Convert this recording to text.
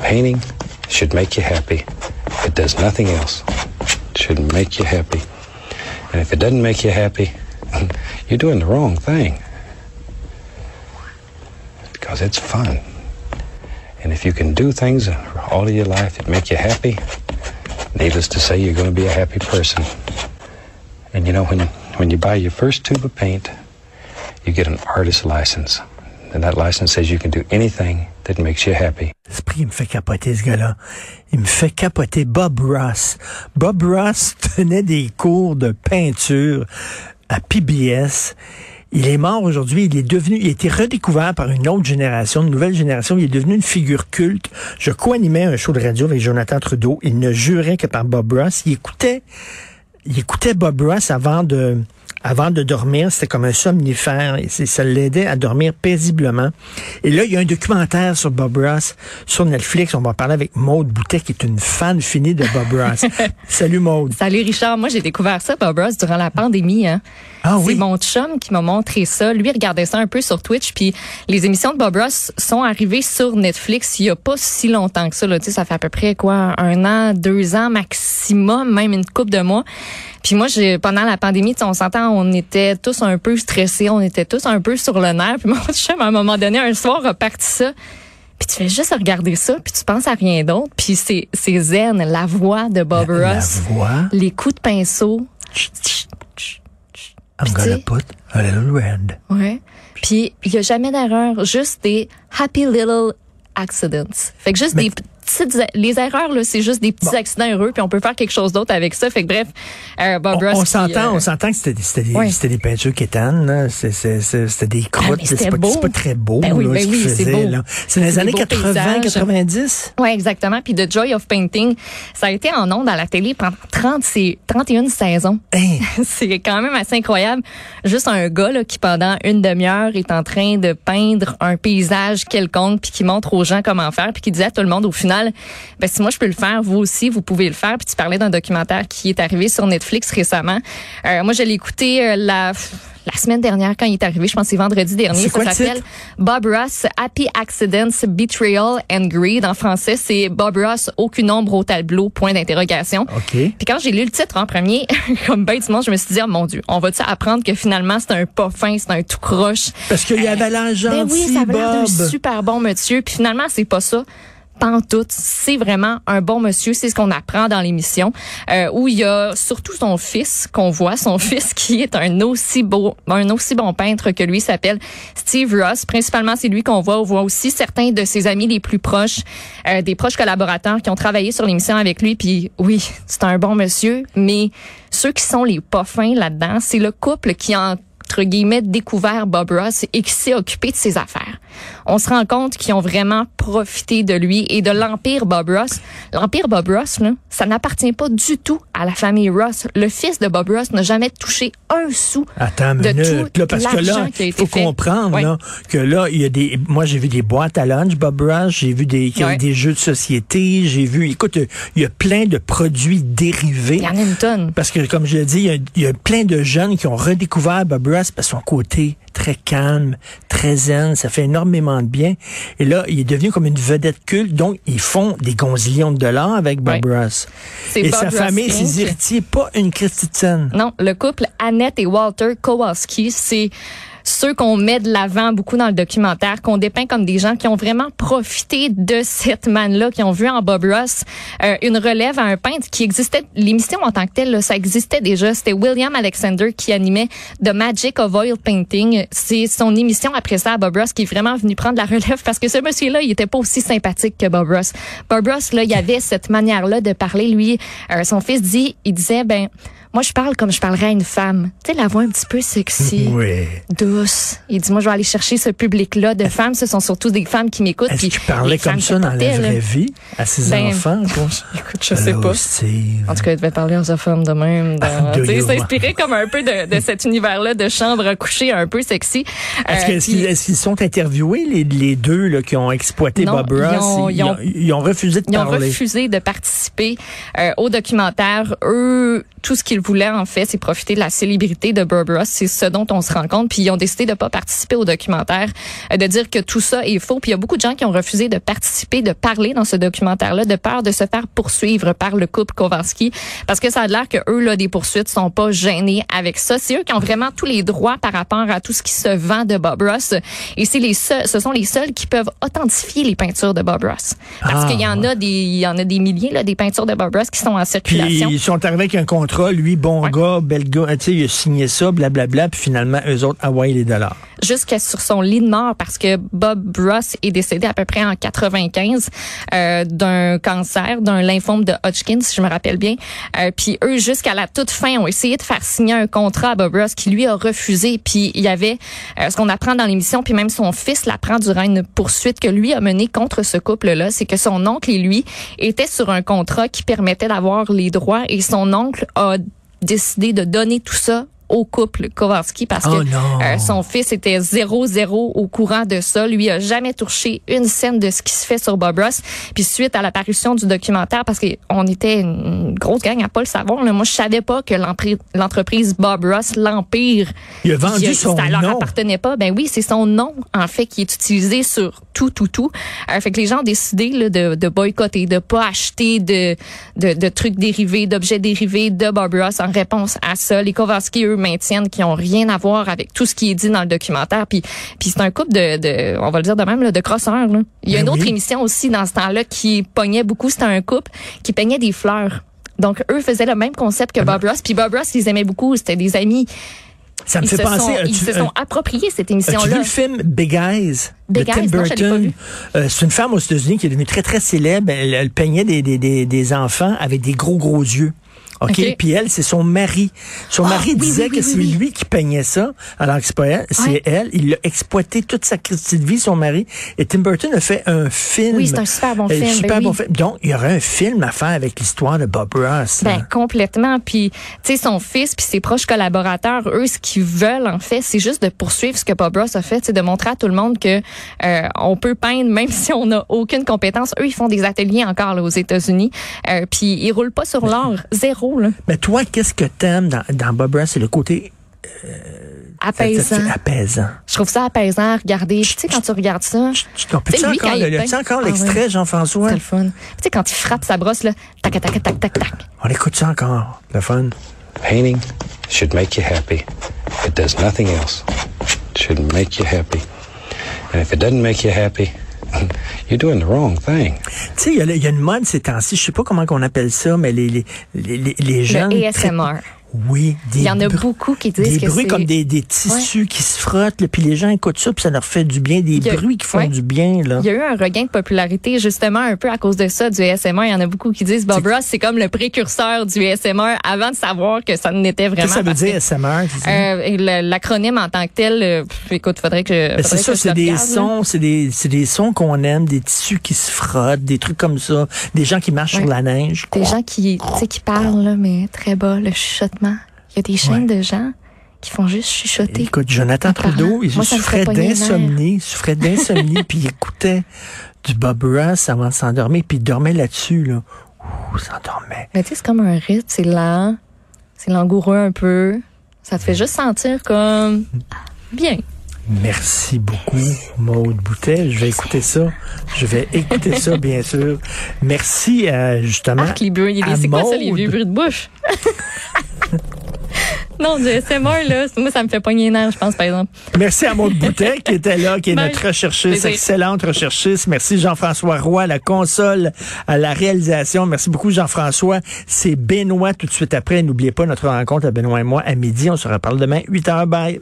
Painting should make you happy. It does nothing else. It should make you happy. And if it doesn't make you happy, you're doing the wrong thing. Because it's fun. And if you can do things all of your life that make you happy, needless to say, you're going to be a happy person. And you know, when, when you buy your first tube of paint, you get an artist license. And that license says you can do anything that makes you happy. L'esprit, il me fait capoter, ce gars-là. Il me fait capoter Bob Ross. Bob Ross tenait des cours de peinture à PBS. Il est mort aujourd'hui. Il est devenu, il a été redécouvert par une autre génération, une nouvelle génération. Il est devenu une figure culte. Je co-animais un show de radio avec Jonathan Trudeau. Il ne jurait que par Bob Ross. Il écoutait, il écoutait Bob Ross avant de, avant de dormir, c'était comme un somnifère. Et ça l'aidait à dormir paisiblement. Et là, il y a un documentaire sur Bob Ross sur Netflix. On va parler avec Maude Boutet, qui est une fan finie de Bob Ross. Salut Maude. Salut Richard. Moi, j'ai découvert ça, Bob Ross, durant la pandémie. Hein. Ah C'est oui? mon chum qui m'a montré ça. Lui, regardait ça un peu sur Twitch. Puis les émissions de Bob Ross sont arrivées sur Netflix il y a pas si longtemps que ça. Là. Tu sais, ça fait à peu près quoi, un an, deux ans maximum, même une couple de mois. Puis moi, j'ai, pendant la pandémie, tu sais, on s'entend, on était tous un peu stressés, on était tous un peu sur le nerf. Puis mon chum, à un moment donné, un soir, a parti ça. Puis tu fais juste regarder ça, puis tu penses à rien d'autre. Puis c'est, c'est zen, la voix de Bob La- la Ross, voix? les coups de pinceau. I'm gonna put a little red. Ouais. Puis il y a jamais d'erreur, juste des happy little accidents. Fait que juste Mais- des petites les erreurs là, c'est juste des petits accidents heureux puis on peut faire quelque chose d'autre avec ça. Fait que bref, euh, Bob Ross on s'entend, euh, on s'entend que c'était c'était des, Ouais. c'était des peintures c'est- C'était des Ah, croûtes. mais c'est pas, beau. c'est pas très beau, Ben oui, là, ben ce oui, c'est les années des beaux 80, paysages. 90. Ouais, exactement. Puis The Joy of Painting, ça a été en ondes à la télé pendant 30, c'est 31 saisons. Hein? c'est quand même assez incroyable. Juste un gars là, qui, pendant une demi-heure, est en train de peindre un paysage quelconque, puis qui montre aux gens comment faire, puis qui disait à tout le monde, au final, ben, si moi je peux le faire, vous aussi, vous pouvez le faire. Puis tu parlais d'un documentaire qui est arrivé sur Netflix récemment. Euh, moi, je l'ai écouté euh, la la semaine dernière quand il est arrivé, je pense que c'est vendredi dernier. C'est quoi ça le s'appelle? Bob Ross, Happy Accidents, Betrayal and Greed. En français, c'est Bob Ross, aucune ombre au tableau, point d'interrogation. OK. Puis quand j'ai lu le titre en premier, comme ben du monde, je me suis dit, oh mon Dieu, on va-tu apprendre que finalement c'est un pas fin, c'est un tout croche? Parce qu'il y avait l'air gentil, Ben oui, ça avait l'air d'un super bon monsieur. Puis finalement, c'est pas ça. C'est vraiment un bon monsieur. C'est ce qu'on apprend dans l'émission, euh, où il y a surtout son fils qu'on voit, son fils qui est un aussi beau, un aussi bon peintre que lui, s'appelle Steve Ross. Principalement, c'est lui qu'on voit. On voit aussi certains de ses amis les plus proches, euh, des proches collaborateurs qui ont travaillé sur l'émission avec lui. Puis oui, c'est un bon monsieur, mais ceux qui sont les pas fins là-dedans, c'est le couple qui en entre guillemets, découvert Bob Ross et qui s'est occupé de ses affaires. On se rend compte qu'ils ont vraiment profité de lui et de l'Empire Bob Ross. L'Empire Bob Ross, là, ça n'appartient pas du tout à la famille Ross. Le fils de Bob Ross n'a jamais touché un sou Attends de minute, tout là, parce que là, il faut fait. comprendre là, que là, il y a des. Moi, j'ai vu des boîtes à lunch, Bob Ross, j'ai vu des jeux de société, j'ai vu. Écoute, il y a plein de produits dérivés. Il y en a une tonne. Parce que, comme je l'ai dit, il y, a, il y a plein de jeunes qui ont redécouvert Bob Ross par son côté très calme, très zen. Ça fait énormément de bien. Et là, il est devenu comme une vedette culte. Donc, ils font des gonzillions de dollars avec Bob Ross. Et Bob sa Ross famille, ses héritiers, pas une Christine. Non, le couple Annette et Walter Kowalski, c'est ceux qu'on met de l'avant beaucoup dans le documentaire, qu'on dépeint comme des gens qui ont vraiment profité de cette manne-là, qui ont vu en Bob Ross euh, une relève à un peintre qui existait. L'émission en tant que telle, là, ça existait déjà. C'était William Alexander qui animait The Magic of Oil Painting. C'est son émission après ça à Bob Ross qui est vraiment venu prendre la relève parce que ce monsieur-là, il était pas aussi sympathique que Bob Ross. Bob Ross, là, il avait cette manière-là de parler. Lui, euh, son fils dit, il disait, ben, moi, je parle comme je parlerais à une femme. Tu sais, la voix un petit peu sexy, Oui. douce. Il dit, moi, je vais aller chercher ce public-là de femmes. Ce sont surtout des femmes qui m'écoutent. Est-ce qu'il parlait comme femmes ça dans la vraie vie à ses Ben, enfants? quoi? Écoute, je sais pas. Steve. En tout cas, il devait parler à sa femme de même. you s'inspirer comme un peu de, de cet univers-là de chambre à coucher un peu sexy. Est-ce Euh, qu'ils sont interviewés, les, les deux là, qui ont exploité Non, Bob Ross? ils ont- ils ont- ils ont refusé de Ils ont parler. refusé de participer euh, au documentaire. Eux tout ce qu'il voulait en fait, c'est profiter de la célébrité de Bob Ross. C'est ce dont on se rend compte. Puis ils ont décidé de pas participer au documentaire, euh, de dire que tout ça est faux. Puis il y a beaucoup de gens qui ont refusé de participer, de parler dans ce documentaire-là, de peur de se faire poursuivre par le couple Kowalski, parce que ça a l'air que eux là des poursuites sont pas gênés avec ça. C'est eux qui ont vraiment tous les droits par rapport à tout ce qui se vend de Bob Ross. Et c'est les seuls, ce sont les seuls qui peuvent authentifier les peintures de Bob Ross, parce Ah, qu'il y en a des, il y en a des milliers là, des peintures de Bob Ross qui sont en Puis circulation. ils sont arrivés avec un contrat, lui, bon Ouais. gars, bel gars, tu sais, il a signé ça, blablabla, puis finalement, eux autres, les dollars. jusqu'à sur son lit de mort parce que Bob Ross est décédé à peu près en 95 euh, d'un cancer, d'un lymphome de Hodgkin, si je me rappelle bien. Euh, puis eux, jusqu'à la toute fin, ont essayé de faire signer un contrat à Bob Ross qui lui a refusé. Puis il y avait euh, ce qu'on apprend dans l'émission, puis même son fils l'apprend durant une poursuite que lui a menée contre ce couple-là, c'est que son oncle et lui étaient sur un contrat qui permettait d'avoir les droits et son oncle a décidé de donner tout ça au couple Kowalski parce Oh que euh, son fils était 0-0 au courant de ça. Lui a jamais touché une scène de ce qui se fait sur Bob Ross. Puis suite à l'apparition du documentaire, parce qu'on était une grosse gang à pas le savoir, là, moi je savais pas que l'entreprise Bob Ross, l'Empire, Il a vendu son ça leur nom. appartenait pas. Ben oui, c'est son nom en fait qui est utilisé sur tout, tout, tout. Euh, fait que les gens ont décidé là, de, de boycotter, de pas acheter de, de, de trucs dérivés, d'objets dérivés de Bob Ross en réponse à ça. Les Kowalski, eux, maintiennent qu'ils ont rien à voir avec tout ce qui est dit dans le documentaire. Puis, puis c'est un couple de, de, on va le dire de même, là, de crosseurs. Là. Il y a Ben une autre émission aussi dans ce temps-là qui pognait beaucoup. C'était un couple qui peignait des fleurs. Donc, eux faisaient le même concept Ah que Bob Ross. Puis Bob Ross, ils aimaient beaucoup. C'était des amis. Ça me Ils fait se penser, sont, ils se sont appropriés cette As-tu vu émission-là. le film Big Eyes Big de Tim Eyes? Burton? vu. Euh, c'est une femme aux États-Unis qui est devenue très, très célèbre. Elle, elle peignait des, des, des, des enfants avec des gros, gros yeux. OK? OK. Puis elle, c'est son mari. Son Ah, mari oui, disait oui, oui, que c'est lui qui peignait ça, alors que c'est pas elle, c'est Ouais. elle. Il l'a exploité toute sa petite vie, son mari. Et Tim Burton a fait un film. Oui, c'est un super bon Euh, film, super ben bon oui. film. Donc, il y aurait un film à faire avec l'histoire de Bob Ross. Ben complètement. Puis tu sais son fils puis ses proches collaborateurs, eux, ce qu'ils veulent en fait, c'est juste de poursuivre ce que Bob Ross a fait, c'est de montrer à tout le monde que euh, on peut peindre même si on n'a aucune compétence. Eux, ils font des ateliers encore là, aux États-Unis. Euh, puis ils roulent pas sur l'or, zéro là, Mais toi, qu'est-ce que t'aimes dans, dans Bob Ross? C'est le côté apaisant. apaisant. Je trouve ça apaisant à regarder. Puis, Tu sais quand tu regardes ça, Tu sais, lui, encore, le- Ah l'extrait, ouais. Jean-François? c'est le fun. Tu sais quand il frappe sa brosse là, tac tac tac tac tac. On écoute ça encore, le fun. Painting should make you happy. It does nothing else. It should make you happy. And if it doesn't make you happy, you're doing the wrong thing. Tu sais, il y, a y une mode ces temps-ci, je sais pas comment on appelle ça, mais les, les, les, les- les jeunes... Le ASMR. Oui, des Il y en a beaucoup qui disent Des que bruits comme des, des tissus qui se frottent, là, puis les gens écoutent ça, puis ça leur fait du bien. Des a- bruits qui font ouais. du bien, là. Il y a eu un regain de popularité justement un peu à cause de ça du ASMR. Il y en a beaucoup qui disent Bob Ross c'est comme le précurseur du ASMR avant de savoir que ça n'était vraiment. Qu'est-ce que ça veut dire, SMR? euh, l'acronyme en tant que tel, euh, écoute, faudrait que. Ben, c'est ça, c'est des sons, c'est des, sons qu'on aime, des tissus qui se frottent, des trucs comme ça, des gens qui marchent Ouais. sur la neige. Des gens qui, tu sais, qui parlent là, mais très bas, le chuchotement. Il y a des chaînes de gens qui font juste chuchoter. Écoute, Jonathan. Trudeau, il Moi, souffrait d'insomnie, il souffrait d'insomnie, puis il écoutait du Bob Ross avant de s'endormir, puis il dormait là-dessus, là. Ouh, il s'endormait. Mais tu sais, c'est comme un rythme, c'est lent, c'est langoureux un peu. Ça te fait juste sentir comme bien. Merci beaucoup, Maude Boutet. Je vais écouter ça. Je vais écouter ça, bien sûr. Merci, euh, justement. Arc, les bruits. à C'est quoi ça, les vieux bruits de bouche? non, du SMR, là, moi, ça me fait pogner les je pense, par exemple. Merci à Maude Boutet qui était là, qui est Bye. notre recherchiste, excellente recherchiste. Merci Jean-François Roy à la console, à la réalisation. Merci beaucoup Jean-François. C'est Benoît tout de suite après. N'oubliez pas notre rencontre à Benoît et moi à midi. On se reparle demain, 8h. Bye.